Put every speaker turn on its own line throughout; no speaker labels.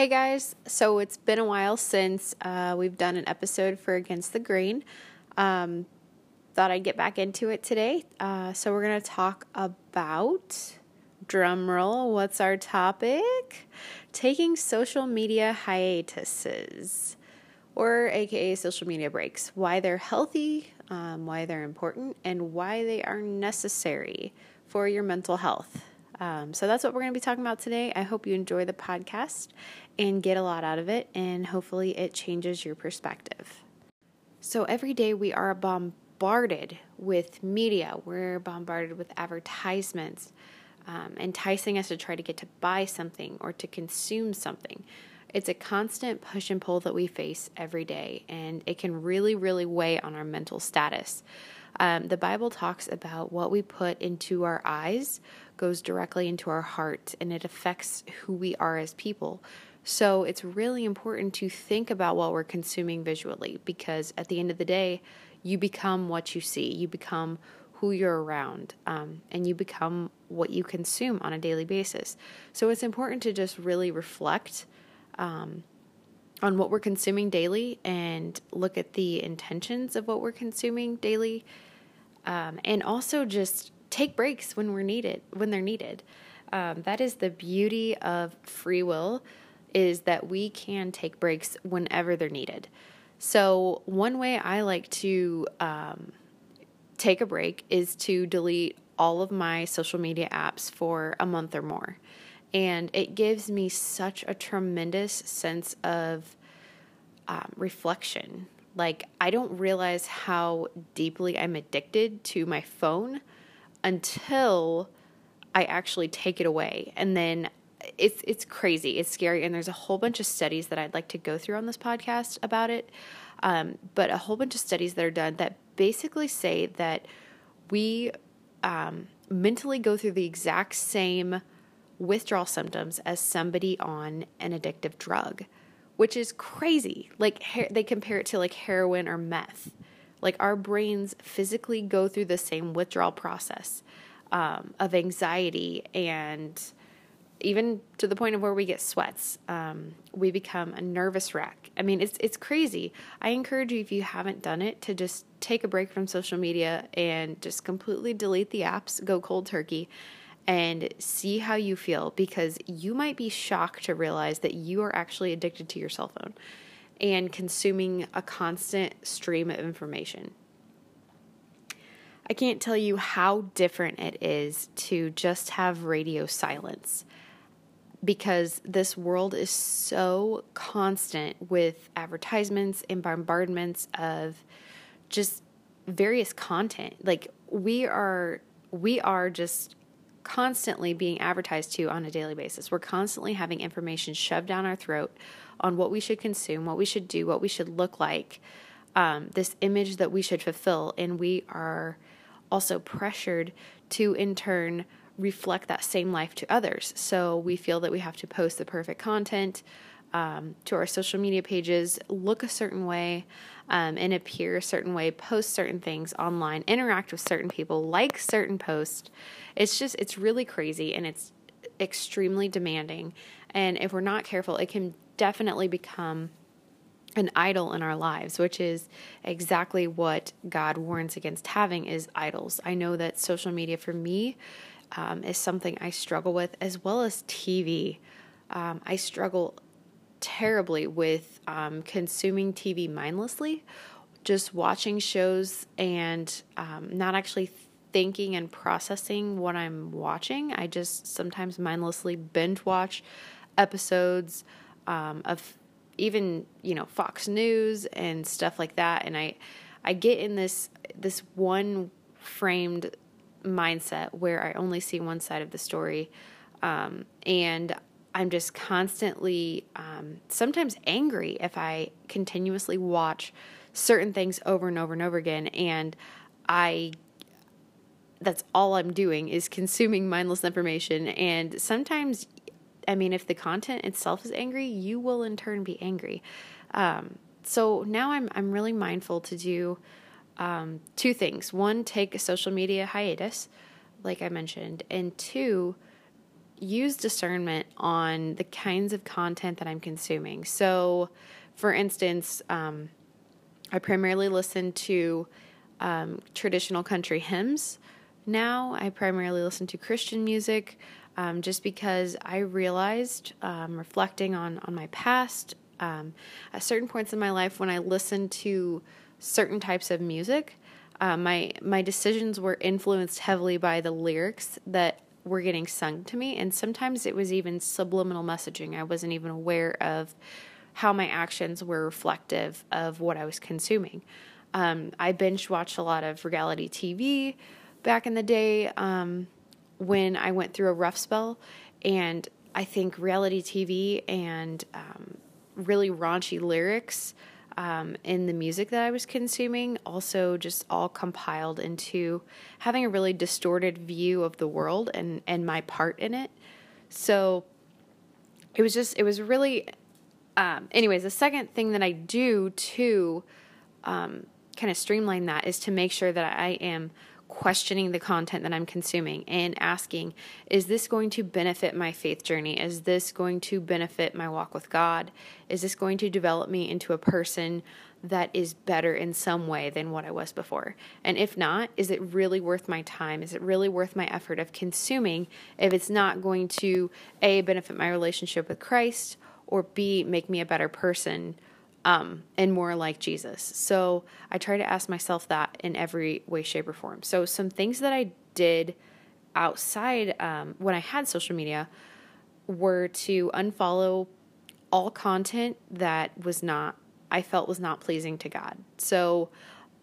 Hey guys, so it's been a while since uh, we've done an episode for Against the Grain. Um, thought I'd get back into it today. Uh, so we're going to talk about, drumroll, what's our topic? Taking social media hiatuses, or aka social media breaks. Why they're healthy, um, why they're important, and why they are necessary for your mental health. Um, so that's what we're going to be talking about today. I hope you enjoy the podcast and get a lot out of it, and hopefully it changes your perspective. So every day we are bombarded with media, we're bombarded with advertisements. Um, enticing us to try to get to buy something or to consume something. It's a constant push and pull that we face every day, and it can really, really weigh on our mental status. Um, the Bible talks about what we put into our eyes goes directly into our heart, and it affects who we are as people. So it's really important to think about what we're consuming visually because at the end of the day, you become what you see. You become who you're around, um, and you become what you consume on a daily basis. So it's important to just really reflect um, on what we're consuming daily and look at the intentions of what we're consuming daily, um, and also just take breaks when we're needed when they're needed. Um, that is the beauty of free will is that we can take breaks whenever they're needed. So, one way I like to um, take a break is to delete all of my social media apps for a month or more. And it gives me such a tremendous sense of um, reflection. Like, I don't realize how deeply I'm addicted to my phone until I actually take it away. And then it's it's crazy. It's scary, and there's a whole bunch of studies that I'd like to go through on this podcast about it. Um, but a whole bunch of studies that are done that basically say that we um, mentally go through the exact same withdrawal symptoms as somebody on an addictive drug, which is crazy. Like they compare it to like heroin or meth. Like our brains physically go through the same withdrawal process um, of anxiety and even to the point of where we get sweats. Um, we become a nervous wreck. I mean, it's it's crazy. I encourage you if you haven't done it to just take a break from social media and just completely delete the apps, go cold turkey, and see how you feel because you might be shocked to realize that you are actually addicted to your cell phone and consuming a constant stream of information. I can't tell you how different it is to just have radio silence because this world is so constant with advertisements and bombardments of just various content. Like we are we are just constantly being advertised to on a daily basis. We're constantly having information shoved down our throat on what we should consume, what we should do, what we should look like, um, this image that we should fulfill, and we are also pressured to in turn reflect that same life to others. So we feel that we have to post the perfect content um, to our social media pages, look a certain way, um, and appear a certain way, post certain things online, interact with certain people, like certain posts. It's just, it's really crazy and it's extremely demanding. And if we're not careful, it can definitely become an idol in our lives which is exactly what god warns against having is idols. I know that social media for me um, is something i struggle with as well as tv um, i struggle terribly with um, consuming tv mindlessly just watching shows and um, not actually thinking and processing what i'm watching. I just sometimes mindlessly binge watch episodes um, of even you know Fox News and stuff like that, and I I get in this this one framed mindset where I only see one side of the story, um, and I'm just constantly um, sometimes angry if I continuously watch certain things over and over and over again, and I that's all I'm doing is consuming mindless information. And sometimes I mean, if the content itself is angry, you will in turn be angry. Um, so now I'm I'm really mindful to do um, two things. One, take a social media hiatus, like I mentioned, and two, use discernment on the kinds of content that I'm consuming. So, for instance, um, I primarily listen to um, traditional country hymns. Now, I primarily listen to Christian music um, just because I realized, um, reflecting on, on my past, um, at certain points in my life when I listened to certain types of music, uh, my my decisions were influenced heavily by the lyrics that were getting sung to me, and sometimes it was even subliminal messaging. I wasn't even aware of how my actions were reflective of what I was consuming. Um, I binge watched a lot of reality TV back in the day um, when I went through a rough spell, and I think reality TV and um, really raunchy lyrics um, in the music that I was consuming, also just all compiled into having a really distorted view of the world and, and my part in it. So it was just, it was really, um, anyways, the second thing that I do to um, kind of streamline that is to make sure that I am questioning the content that I'm consuming and asking, is this going to benefit my faith journey? Is this going to benefit my walk with God? Is this going to develop me into a person that is better in some way than what I was before? And if not, is it really worth my time? Is it really worth my effort of consuming if it's not going to A, benefit my relationship with Christ, or B, make me a better person? Um, and more like Jesus. So I try to ask myself that in every way, shape, or form. So some things that I did outside um, when I had social media were to unfollow all content that was not I felt was not pleasing to God. So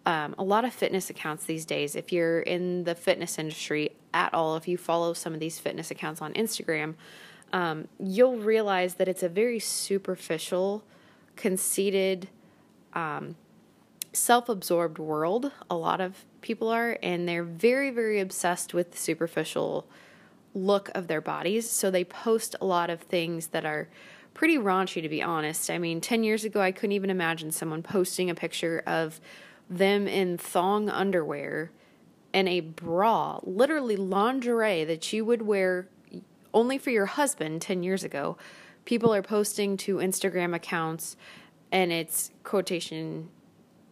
um, a lot of fitness accounts these days, if you're in the fitness industry at all, if you follow some of these fitness accounts on Instagram, um, you'll realize that it's a very superficial conceited, um, self absorbed world. A lot of people are, and they're very, very obsessed with the superficial look of their bodies. So they post a lot of things that are pretty raunchy, to be honest. I mean, 10 years ago, I couldn't even imagine someone posting a picture of them in thong underwear and a bra, literally lingerie that you would wear only for your husband 10 years ago people are posting to Instagram accounts and it's quotation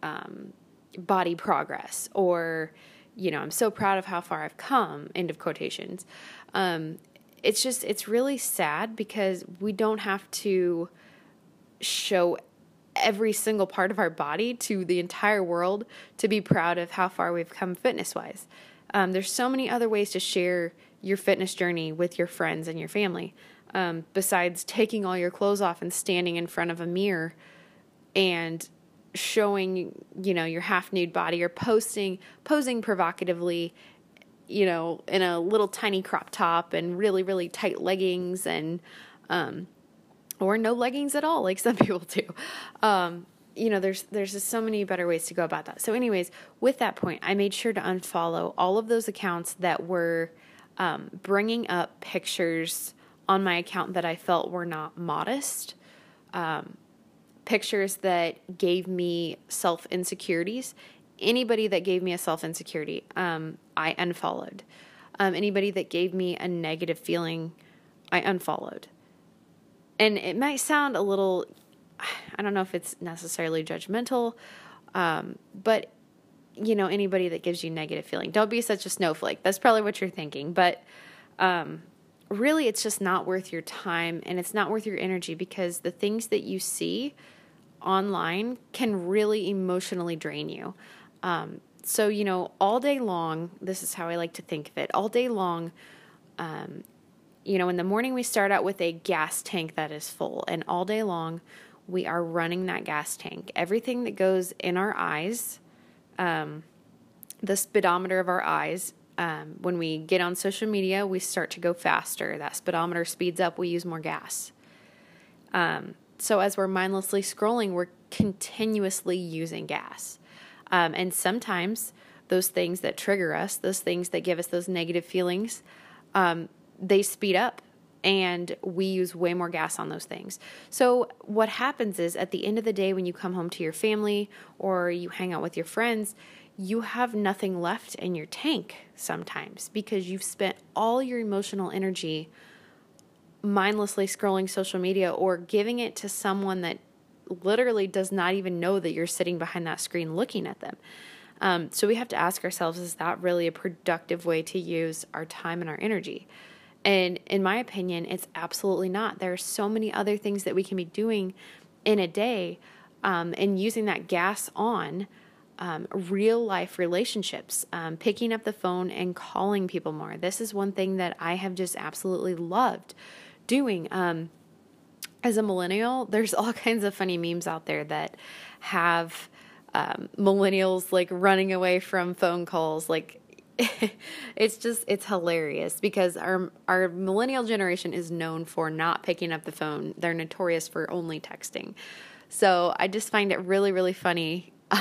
um, body progress or you know i'm so proud of how far i've come end of quotations. Um, it's just it's really sad because we don't have to show every single part of our body to the entire world to be proud of how far we've come fitness wise um, there's so many other ways to share your fitness journey with your friends and your family um, besides taking all your clothes off and standing in front of a mirror and showing you know your half nude body or posting posing provocatively you know in a little tiny crop top and really really tight leggings and um, or no leggings at all like some people do. Um, you know there's there's just so many better ways to go about that. So anyways with that point i made sure to unfollow all of those accounts that were um, bringing up pictures on my account that I felt were not modest. Um, pictures that gave me self insecurities. Anybody that gave me a self insecurity, um, I unfollowed. Um, anybody that gave me a negative feeling, I unfollowed. And it might sound a little, I don't know if it's necessarily judgmental, um, but you know, anybody that gives you negative feeling, don't be such a snowflake. That's probably what you're thinking. But um, really it's just not worth your time and it's not worth your energy because the things that you see online can really emotionally drain you. Um, so, you know, all day long, this is how I like to think of it all day long, um, you know, in the morning we start out with a gas tank that is full, and all day long we are running that gas tank. Everything that goes in our eyes, um, the speedometer of our eyes um, when we get on social media, we start to go faster. That speedometer speeds up, we use more gas. Um, so as we're mindlessly scrolling, we're continuously using gas. Um, and sometimes those things that trigger us, those things that give us those negative feelings, um, they speed up and we use way more gas on those things. So, what happens is at the end of the day, when you come home to your family or you hang out with your friends, you have nothing left in your tank sometimes because you've spent all your emotional energy mindlessly scrolling social media or giving it to someone that literally does not even know that you're sitting behind that screen looking at them. Um, so we have to ask ourselves is that really a productive way to use our time and our energy? And in my opinion, it's absolutely not. There are so many other things that we can be doing in a day um, and using that gas on um, real life relationships, um, picking up the phone and calling people more. This is one thing that I have just absolutely loved doing. Um, as a millennial, there's all kinds of funny memes out there that have um, millennials like running away from phone calls. Like it's just it's hilarious because our our millennial generation is known for not picking up the phone. They're notorious for only texting. So I just find it really really funny.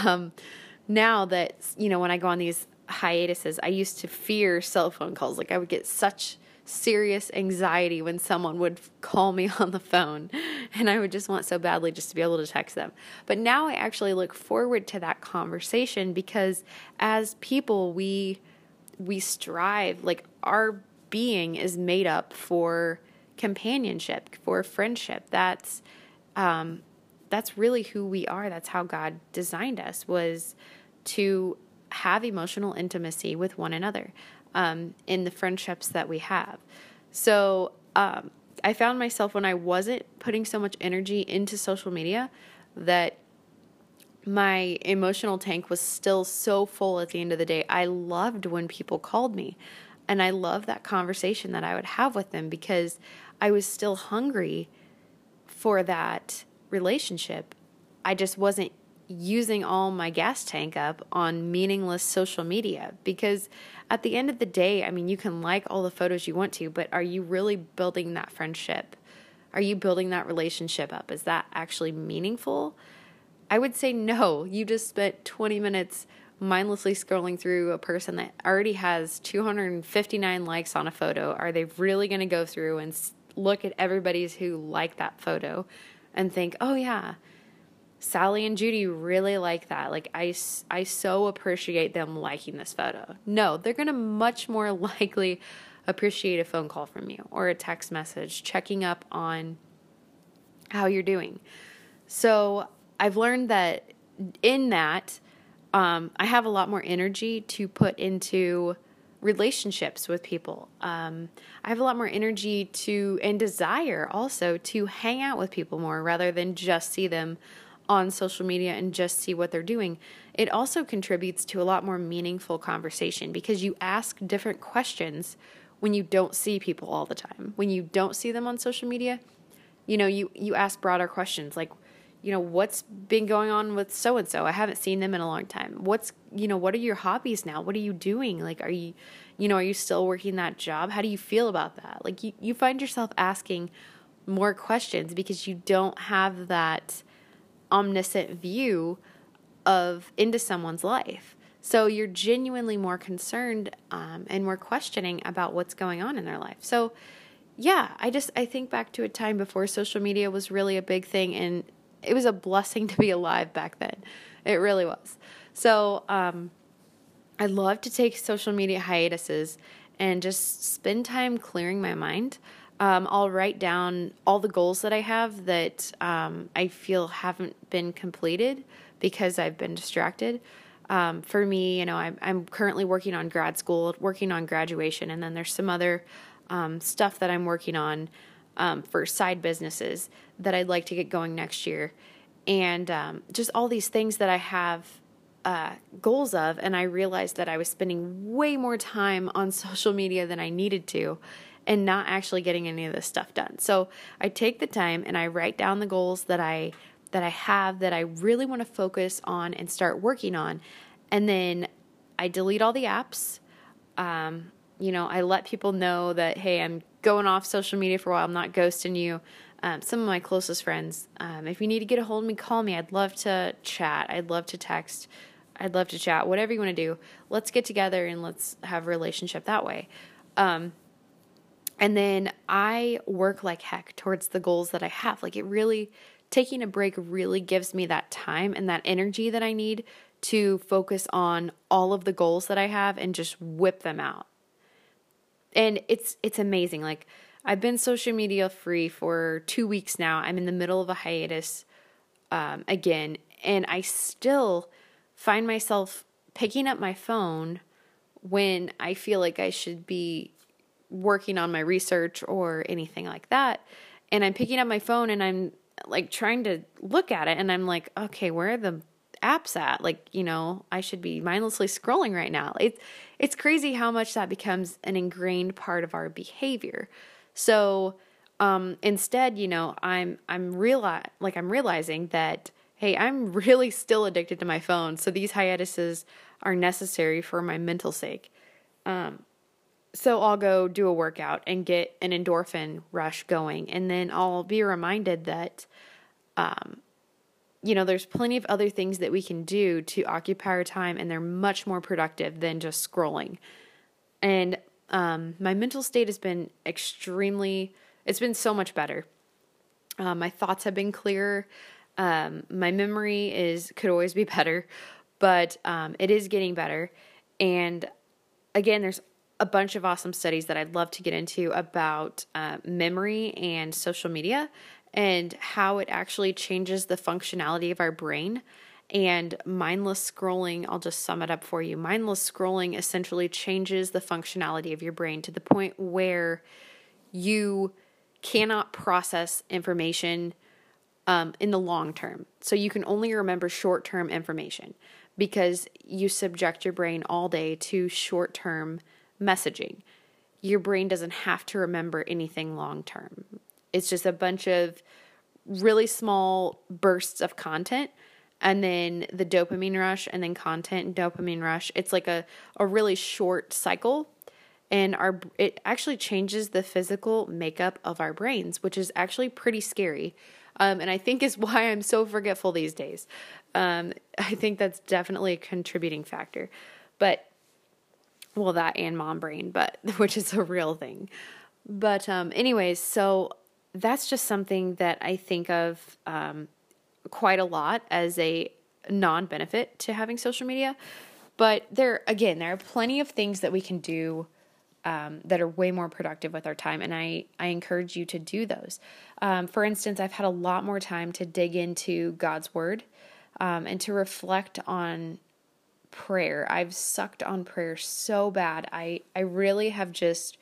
Now that you know when I go on these hiatuses, I used to fear cell phone calls. Like I would get such serious anxiety when someone would call me on the phone and I would just want so badly just to be able to text them. But now I actually look forward to that conversation because as people we we strive like our being is made up for companionship, for friendship. That's um that's really who we are. That's how God designed us was to have emotional intimacy with one another um, in the friendships that we have. So um, I found myself when I wasn't putting so much energy into social media that my emotional tank was still so full at the end of the day. I loved when people called me and I loved that conversation that I would have with them because I was still hungry for that relationship. I just wasn't using all my gas tank up on meaningless social media because at the end of the day, I mean, you can like all the photos you want to, but are you really building that friendship? Are you building that relationship up? Is that actually meaningful? I would say no. You just spent 20 minutes mindlessly scrolling through a person that already has 259 likes on a photo. Are they really going to go through and look at everybody's who like that photo and think, oh, yeah, Sally and Judy really like that. Like I, I so appreciate them liking this photo. No, they're going to much more likely appreciate a phone call from you or a text message checking up on how you're doing. So I've learned that in that, um, I have a lot more energy to put into relationships with people. Um, I have a lot more energy to and desire also to hang out with people more rather than just see them on social media and just see what they're doing, it also contributes to a lot more meaningful conversation because you ask different questions when you don't see people all the time. When you don't see them on social media, you know, you you ask broader questions like, you know, what's been going on with so and so? I haven't seen them in a long time. What's, you know, what are your hobbies now? What are you doing? Like are you, you know, are you still working that job? How do you feel about that? Like you you find yourself asking more questions because you don't have that omniscient view of into someone's life. So you're genuinely more concerned um, and more questioning about what's going on in their life. So yeah, I just I think back to a time before social media was really a big thing, and it was a blessing to be alive back then. It really was. So um, I love to take social media hiatuses and just spend time clearing my mind. Um, I'll write down all the goals that I have that um, I feel haven't been completed because I've been distracted. Um, for me, you know, I'm, I'm, currently working on grad school, working on graduation, and then there's some other um, stuff that I'm working on um, for side businesses that I'd like to get going next year. And um, just all these things that I have uh, goals of, and I realized that I was spending way more time on social media than I needed to and not actually getting any of this stuff done. So I take the time and I write down the goals that I that I have that I really want to focus on and start working on, and then I delete all the apps. Um, you know, I let people know that hey, I'm going off social media for a while. I'm not ghosting you. Um, some of my closest friends. Um, if you need to get a hold of me, call me. I'd love to chat. I'd love to text. I'd love to chat. Whatever you want to do, let's get together and let's have a relationship that way. Um, and then I work like heck towards the goals that I have. Like it really, taking a break really gives me that time and that energy that I need to focus on all of the goals that I have and just whip them out. And it's it's amazing. Like I've been social media free for two weeks now. I'm in the middle of a hiatus um, again, and I still find myself picking up my phone when I feel like I should be working on my research or anything like that. And I'm picking up my phone and I'm like trying to look at it and I'm like, okay, where are the apps at? Like, you know, I should be mindlessly scrolling right now. It's it's crazy how much that becomes an ingrained part of our behavior. So, um, instead, you know, I'm I'm reali- like I'm realizing that hey, I'm really still addicted to my phone. So these hiatuses are necessary for my mental sake. Um, so I'll go do a workout and get an endorphin rush going, and then I'll be reminded that, um, you know, there's plenty of other things that we can do to occupy our time, and they're much more productive than just scrolling. And um, my mental state has been extremely, it's been so much better. Uh, my thoughts have been clearer. Um, my memory is could always be better, but um, it is getting better. And again, there's a bunch of awesome studies that I'd love to get into about uh, memory and social media and how it actually changes the functionality of our brain. And mindless scrolling, I'll just sum it up for you. Mindless scrolling essentially changes the functionality of your brain to the point where you cannot process information um, in the long term. So you can only remember short term information because you subject your brain all day to short term messaging. Your brain doesn't have to remember anything long term. It's just a bunch of really small bursts of content and then the dopamine rush and then content dopamine rush. It's like a, a really short cycle and our it actually changes the physical makeup of our brains, which is actually pretty scary. Um, and I think is why I'm so forgetful these days. Um, I think that's definitely a contributing factor. But well that and mom brain but which is a real thing but um anyways so that's just something that i think of um quite a lot as a non-benefit to having social media but there again there are plenty of things that we can do um, that are way more productive with our time and i i encourage you to do those um, for instance i've had a lot more time to dig into god's word um, and to reflect on prayer. I've sucked on prayer so bad. I I really have just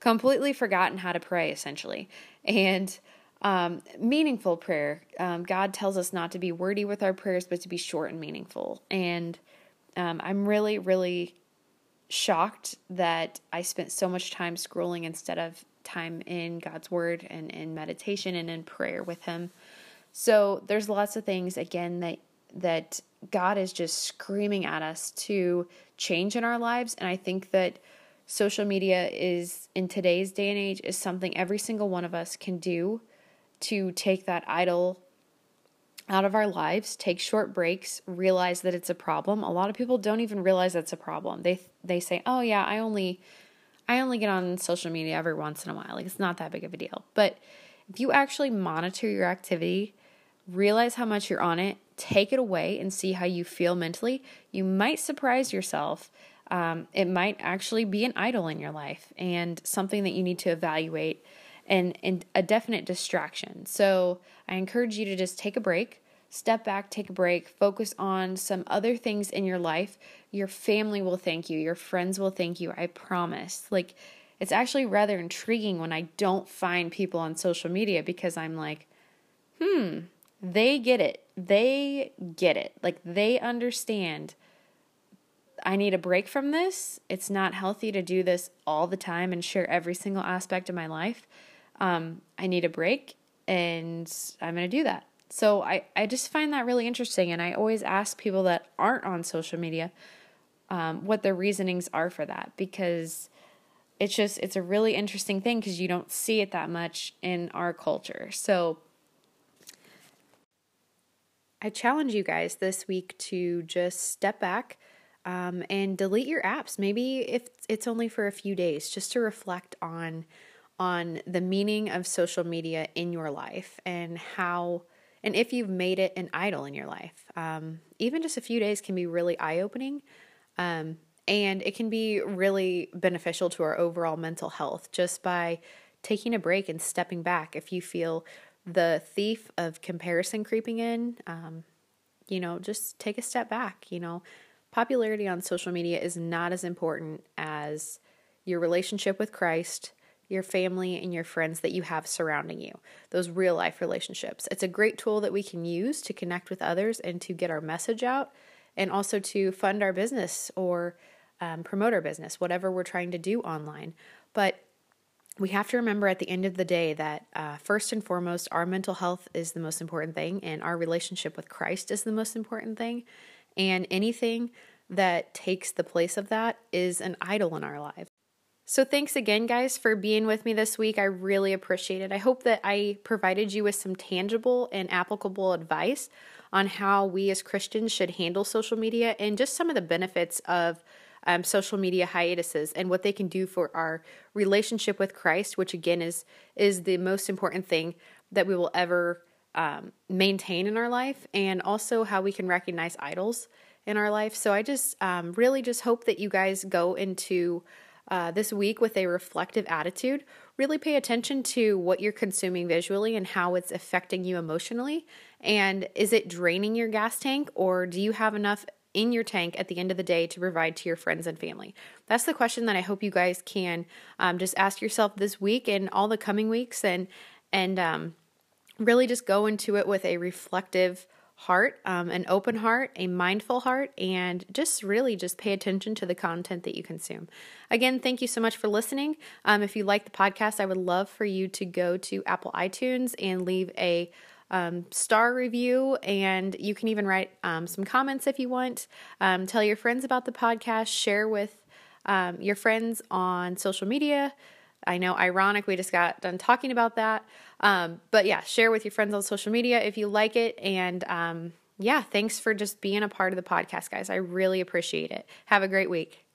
completely forgotten how to pray essentially. And um, meaningful prayer. Um, God tells us not to be wordy with our prayers, but to be short and meaningful. And um, I'm really, really shocked that I spent so much time scrolling instead of time in God's Word and in meditation and in prayer with Him. So there's lots of things again that that God is just screaming at us to change in our lives. And I think that social media is, in today's day and age, is something every single one of us can do to take that idol out of our lives, take short breaks, realize that it's a problem. A lot of people don't even realize that's a problem. They they say, "Oh yeah, I only I only get on social media every once in a while. Like it's not that big of a deal." But if you actually monitor your activity, realize how much you're on it, take it away and see how you feel mentally, you might surprise yourself. Um, it might actually be an idol in your life and something that you need to evaluate and, and a definite distraction. So I encourage you to just take a break, step back, take a break, focus on some other things in your life. Your family will thank you, your friends will thank you, I promise. Like, it's actually rather intriguing when I don't find people on social media because I'm like, hmm, they get it. They get it. Like they understand I need a break from this. It's not healthy to do this all the time and share every single aspect of my life. Um, I need a break and I'm going to do that. So I, I just find that really interesting. And I always ask people that aren't on social media um, what their reasonings are for that because it's just, it's a really interesting thing because you don't see it that much in our culture. So I challenge you guys this week to just step back um, and delete your apps. Maybe if it's only for a few days, just to reflect on on the meaning of social media in your life and how and if you've made it an idol in your life. Um, even just a few days can be really eye opening. Um, and it can be really beneficial to our overall mental health just by taking a break and stepping back. If you feel the thief of comparison creeping in, um, you know, just take a step back. You know, popularity on social media is not as important as your relationship with Christ, your family, and your friends that you have surrounding you, those real life relationships. It's a great tool that we can use to connect with others and to get our message out and also to fund our business or um, promote our business, whatever we're trying to do online. But we have to remember at the end of the day that uh, first and foremost, our mental health is the most important thing, and our relationship with Christ is the most important thing. And anything that takes the place of that is an idol in our lives. So, thanks again, guys, for being with me this week. I really appreciate it. I hope that I provided you with some tangible and applicable advice on how we as Christians should handle social media and just some of the benefits of um, social media hiatuses and what they can do for our relationship with Christ, which again is is the most important thing that we will ever um, maintain in our life, and also how we can recognize idols in our life. So I just um, really just hope that you guys go into uh, this week with a reflective attitude. Really pay attention to what you're consuming visually and how it's affecting you emotionally. And is it draining your gas tank, or do you have enough in your tank at the end of the day to provide to your friends and family? That's the question that I hope you guys can um, just ask yourself this week and all the coming weeks, and and um, really just go into it with a reflective heart, um, an open heart, a mindful heart, and just really just pay attention to the content that you consume. Again, thank you so much for listening. Um, if you like the podcast, I would love for you to go to Apple iTunes and leave a um, star review, and you can even write um, some comments if you want. Um, tell your friends about the podcast, share with um, your friends on social media. I know, ironic, we just got done talking about that. Um, but yeah, share with your friends on social media if you like it. And um, yeah, thanks for just being a part of the podcast, guys. I really appreciate it. Have a great week.